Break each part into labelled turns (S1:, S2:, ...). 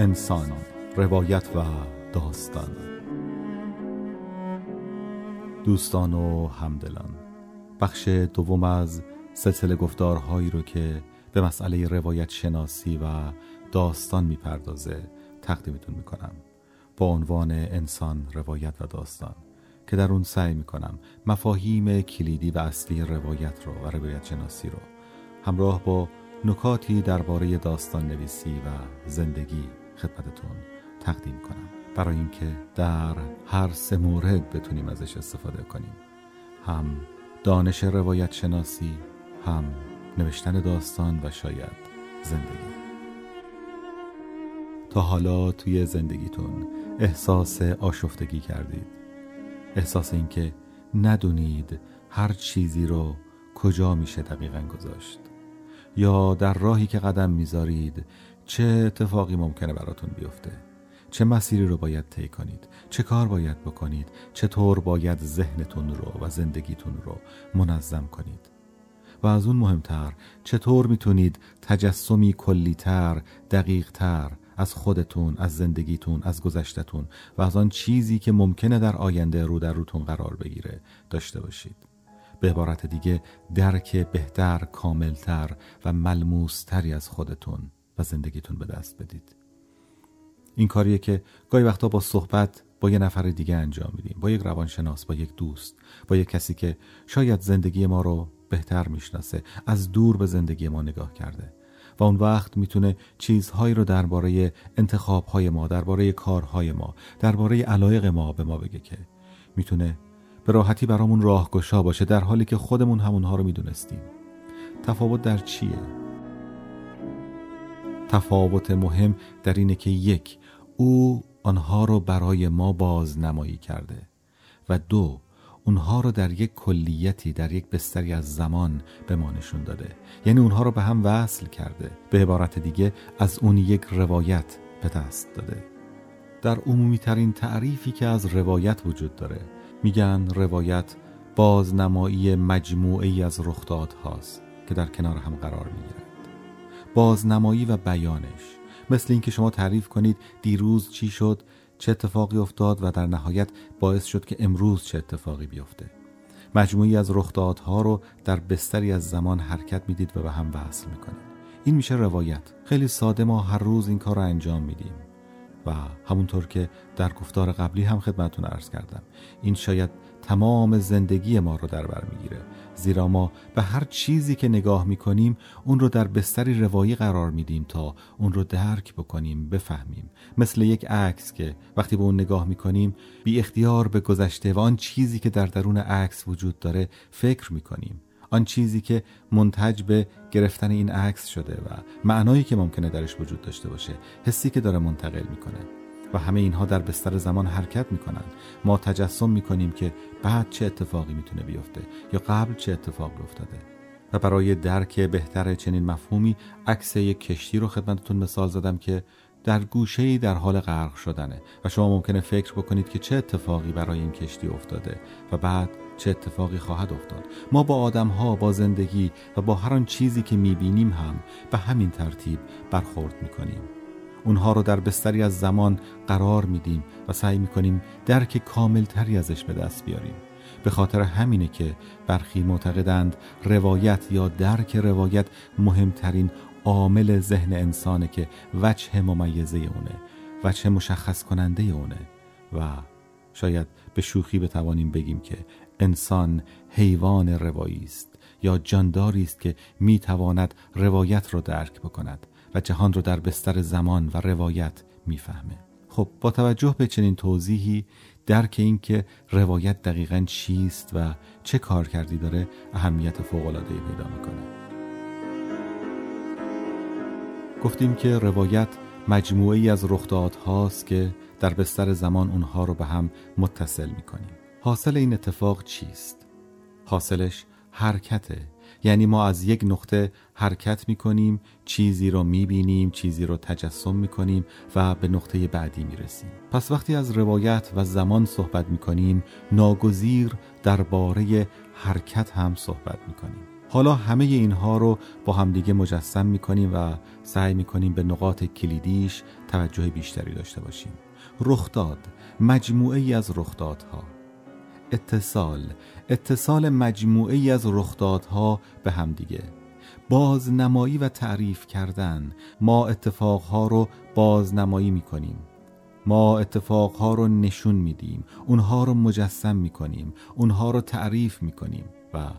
S1: انسان روایت و داستان. دوستان و همدلان بخش دوم از سلسله گفتارهایی رو که به مسئله روایت شناسی و داستان می‌پردازه تقدیمتون می‌کنم. با عنوان انسان روایت و داستان که در اون سعی می‌کنم مفاهیم کلیدی و اصلی روایت رو و روایت شناسی رو همراه با نکاتی درباره داستان نویسی و زندگی خدمتتون تقدیم کنم. برای اینکه در هر سه مورد بتونیم ازش استفاده کنیم. هم دانش روایت شناسی هم نوشتن داستان و شاید زندگی. تا حالا توی زندگیتون احساس آشفتگی کردید. احساس اینکه ندونید هر چیزی رو کجا میشه دقیقا گذاشت. یا در راهی که قدم می‌ذارید چه اتفاقی ممکنه براتون بیفته؟ چه مسیری رو باید طی کنید؟ چه کار باید بکنید؟ چطور باید ذهنتون رو و زندگیتون رو منظم کنید؟ و از اون مهمتر چطور می‌تونید تجسمی کلیتر دقیقتر از خودتون از زندگیتون از گذشتتون و از آن چیزی که ممکنه در آینده رو در روتون قرار بگیره داشته باشید. به عبارت دیگه درک بهتر کاملتر و ملموستری از خودتون. و زندگیتون به دست بدید. این کاریه که گاهی وقتا با صحبت با یه نفر دیگه انجام میدیم با یک روانشناس با یک دوست با یک کسی که شاید زندگی ما رو بهتر می‌شناسه از دور به زندگی ما نگاه کرده و اون وقت می‌تونه چیزهایی رو درباره انتخابهای ما درباره کارهای ما درباره علایق ما به ما بگه که می‌تونه به راحتی برامون راهگشا باشه در حالی که خودمون همونها رو می‌دونستیم. تفاوت در چیه؟ تفاوت مهم در اینه که یک او آنها رو برای ما بازنمایی کرده و دو اونها رو در یک کلیتی در یک بستری از زمان به ما نشون داده. یعنی اونها رو به هم وصل کرده. به عبارت دیگه از اون یک روایت به دست داده. در عمومی ترین تعریفی که از روایت وجود داره میگن روایت بازنمایی مجموعی از رخداد هاست که در کنار هم قرار می‌گیرند بازنمایی و بیانش. مثل اینکه شما تعریف کنید دیروز چی شد چه اتفاقی افتاد و در نهایت باعث شد که امروز چه اتفاقی بیفته. مجموعی از رخدادها رو در بستری از زمان حرکت می‌دید و به هم وصل می‌کنید. این میشه روایت. خیلی ساده ما هر روز این کار رو انجام میدیم. و همونطور که در گفتار قبلی هم خدمتون عرض کردم. این شاید تمام زندگی ما رو در بر می‌گیره. زیرا ما به هر چیزی که نگاه می‌کنیم اون رو در بستری روایی قرار میدیم تا اون رو درک بکنیم بفهمیم. مثل یک عکس که وقتی به اون نگاه می‌کنیم بی اختیار به گذشته و آن چیزی که در درون عکس وجود داره فکر می‌کنیم. آن چیزی که منتج به گرفتن این عکس شده و معنایی که ممکنه درش وجود داشته باشه حسی که داره منتقل می‌کنه. و همه اینها در بستر زمان حرکت می‌کنن ما تجسم می‌کنیم که بعد چه اتفاقی می‌تونه بیفته یا قبل چه اتفاقی افتاده. و برای درک بهتر چنین مفهومی عکس یک کشتی رو خدمتتون مثال زدم که در گوشه در حال غرق شدنه و شما ممکنه فکر بکنید که چه اتفاقی برای این کشتی افتاده و بعد چه اتفاقی خواهد افتاد. ما با آدم ها با زندگی و با هر آن چیزی که می‌بینیم هم به همین ترتیب برخورد می‌کنیم. اونها رو در بستری از زمان قرار میدیم و سعی می‌کنیم درک کاملتری ازش به دست بیاریم. به خاطر همینه که برخی معتقدند روایت یا درک روایت مهمترین عامل ذهن انسانه که وجه ممیزه اونه وجه مشخص کننده اونه و شاید به شوخی بتوانیم بگیم که انسان حیوان روایی است یا جانداری است که می‌تواند روایت را درک بکند. و جهان رو در بستر زمان و روایت می‌فهمه. خب با توجه به چنین توضیحی درک این که روایت دقیقا چیست و چه کار کردی داره اهمیت فوق‌العاده‌ای پیدا می‌کنه. گفتیم که روایت مجموعی از رخدادهاست که در بستر زمان اونها رو به هم متصل می‌کنیم. حاصل این اتفاق چیست؟ حاصلش حرکته یعنی ما از یک نقطه حرکت می کنیم چیزی رو می بینیم چیزی رو تجسم می کنیم و به نقطه بعدی می رسیم پس وقتی از روایت و زمان صحبت می کنیم ناگزیر درباره حرکت هم صحبت می کنیم حالا همه اینها رو با همدیگه مجسم می‌کنیم و سعی می‌کنیم به نقاط کلیدیش توجه بیشتری داشته باشیم. رخداد مجموعه ای از رخدادها. اتصال اتصال مجموعه ای از رخدادها به همدیگه بازنمایی و تعریف کردن ما اتفاقها رو بازنمایی می‌کنیم. ما اتفاقها رو نشون میدیم اونها رو مجسم می‌کنیم اونها رو تعریف می‌کنیم و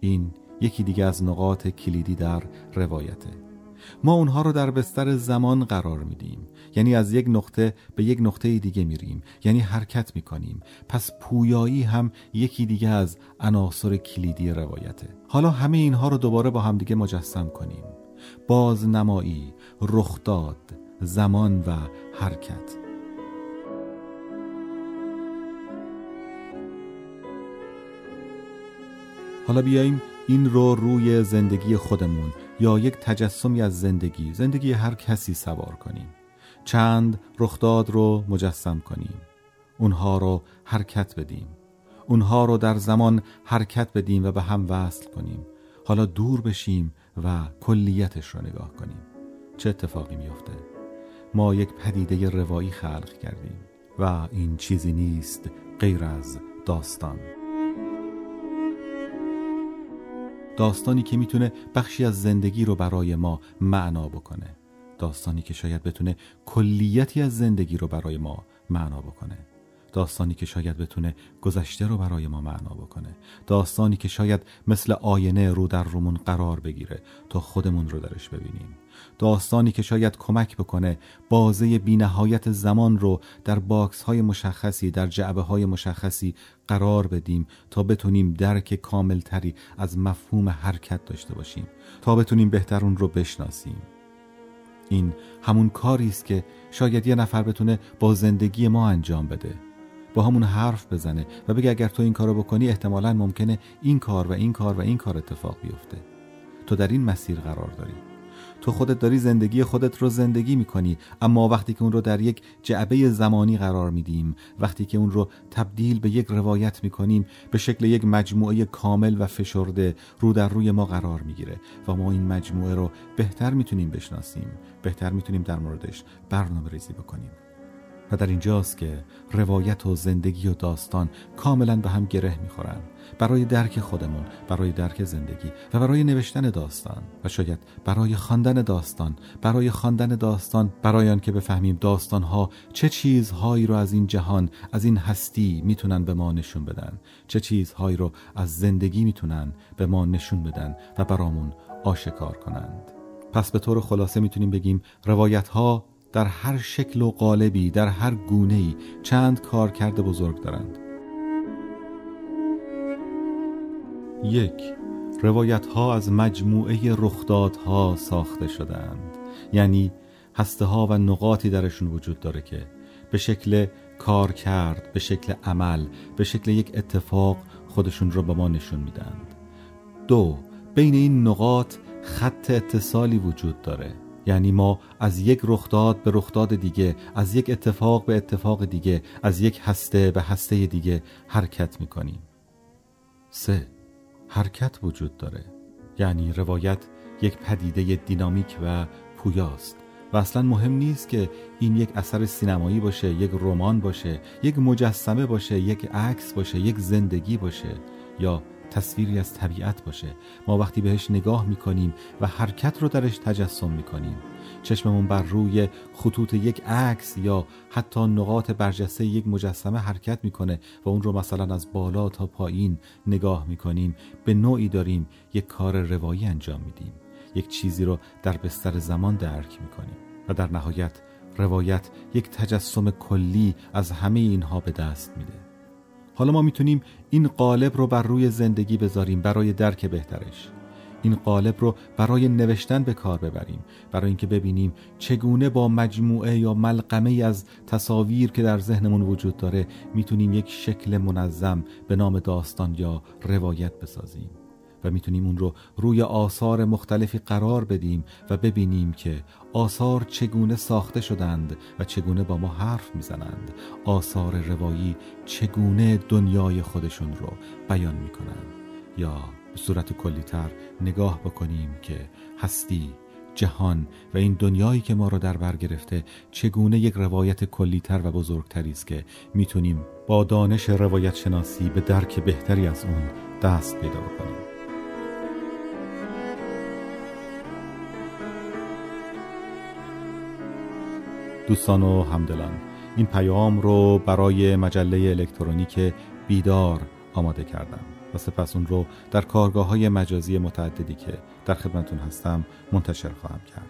S1: این یکی دیگه از نقاط کلیدی در روایته. ما اونها رو در بستر زمان قرار میدیم. یعنی از یک نقطه به یک نقطه دیگه میریم. یعنی حرکت می‌کنیم. پس پویایی هم یکی دیگه از عناصر کلیدی روایته. حالا همه اینها رو دوباره با همدیگه مجسم کنیم. بازنمایی رخداد زمان و حرکت. حالا بیاییم این رو روی زندگی خودمون یا یک تجسمی از زندگی زندگی هر کسی سوار کنیم. چند رخداد رو مجسم کنیم. اونها رو حرکت بدیم. اونها رو در زمان حرکت بدیم و به هم وصل کنیم. حالا دور بشیم و کلیتش رو نگاه کنیم. چه اتفاقی میفته ما یک پدیده روایی خلق کردیم و این چیزی نیست غیر از داستان. داستانی که می‌تونه بخشی از زندگی رو برای ما معنا بکنه. داستانی که شاید بتونه کلیتی از زندگی رو برای ما معنا بکنه. داستانی که شاید بتونه گذشته رو برای ما معنا بکنه. داستانی که شاید مثل آینه رو در رومون قرار بگیره تا خودمون رو درش ببینیم. داستانی که شاید کمک بکنه بازه بینهایت زمان رو در box های مشخصی در جعبه های مشخصی قرار بدیم تا بتونیم درک کاملتری از مفهوم حرکت داشته باشیم. تا بتونیم بهتر اون رو بشناسیم. این همون کاری است که شاید یه نفر بتونه با زندگی ما انجام بده. با همون حرف بزنه و بگه اگر تو این کارو بکنی احتمالا ممکنه این کار و این کار و این کار اتفاق بیفته. تو در این مسیر قرار داری. تو خودت داری زندگی خودت رو زندگی می‌کنی اما وقتی که اون رو در یک جعبه زمانی قرار میدیم وقتی که اون رو تبدیل به یک روایت می‌کنیم به شکل یک مجموعه کامل و فشرده رو در روی ما قرار می‌گیره و ما این مجموعه رو بهتر می‌تونیم بشناسیم بهتر می‌تونیم در موردش برنامه ریزی بکنیم. و در اینجاست که روایت و زندگی و داستان کاملا به هم گره می‌خورن. برای درک خودمون برای درک زندگی و برای نوشتن داستان و شاید برای خواندن داستان برای خواندن داستان برای آن که بفهمیم داستانها چه چیزهایی رو از این جهان از این هستی می‌تونن به ما نشون بدن چه چیزهایی رو از زندگی می‌تونن به ما نشون بدن و برامون آشکار کنند. پس به طور خلاصه می‌تونیم بگیم روایت ها در هر شکل و قالبی در هر گونه‌ای چند کار کرده بزرگ دارند. یک روایت ها از مجموعه رخدادها ساخته شدند یعنی هسته ها و نقاطی درشون وجود داره که به شکل کار کرد به شکل عمل به شکل یک اتفاق خودشون رو به ما نشون میدند دو بین این نقاط خط اتصالی وجود داره. یعنی ما از یک رخداد به رخداد دیگه از یک اتفاق به اتفاق دیگه از یک هسته به هسته دیگه حرکت می‌کنیم. سه حرکت وجود داره. یعنی روایت یک پدیده دینامیک و پویاست و اصلا مهم نیست که این یک اثر سینمایی باشه یک رمان باشه یک مجسمه باشه یک عکس باشه یک زندگی باشه یا تصویری از طبیعت باشه. ما وقتی بهش نگاه می‌کنیم و حرکت رو درش تجسم می‌کنیم. چشممون بر روی خطوط یک عکس یا حتی نقاط برجسته یک مجسمه حرکت می‌کنه و اون رو مثلا از بالا تا پایین نگاه می‌کنیم. به نوعی داریم یک کار روایی انجام میدیم. یک چیزی رو در بستر زمان درک می‌کنیم و در نهایت روایت یک تجسم کلی از همه اینها به دست میده. حالا ما می‌تونیم این قالب رو بر روی زندگی بذاریم برای درک بهترش. این قالب رو برای نوشتن به کار ببریم برای اینکه ببینیم چگونه با مجموعه یا ملقمه از تصاویر که در ذهنمون وجود داره می‌تونیم یک شکل منظم به نام داستان یا روایت بسازیم. و می‌تونیم اون رو روی آثار مختلفی قرار بدیم و ببینیم که آثار چگونه ساخته شدند و چگونه با ما حرف می‌زنند. آثار روایی چگونه دنیای خودشون رو بیان می‌کنند. یا به صورت کلیتر نگاه بکنیم که هستی جهان و این دنیایی که ما را در بر گرفته چگونه یک روایت کلیتر و بزرگتری است که می‌تونیم با دانش روایت شناسی به درک بهتری از اون دست پیدا بکنیم. دوستان و همدلان این پیام رو برای مجله الکترونیک بیدار آماده کردم و سپس اون رو در کارگاه های مجازی متعددی که در خدمتون هستم منتشر خواهم کرد.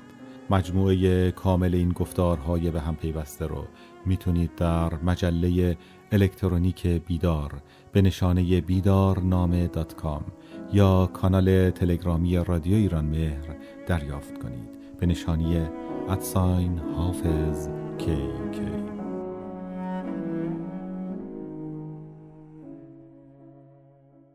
S1: مجموعه کامل این گفتارهای به هم پیوسته رو می‌تونید در مجله الکترونیک بیدار به نشانه بیدار نامه دات کام یا کانال تلگرامی رادیو ایران مهر دریافت کنید. به نشانی ادساین حافظ کی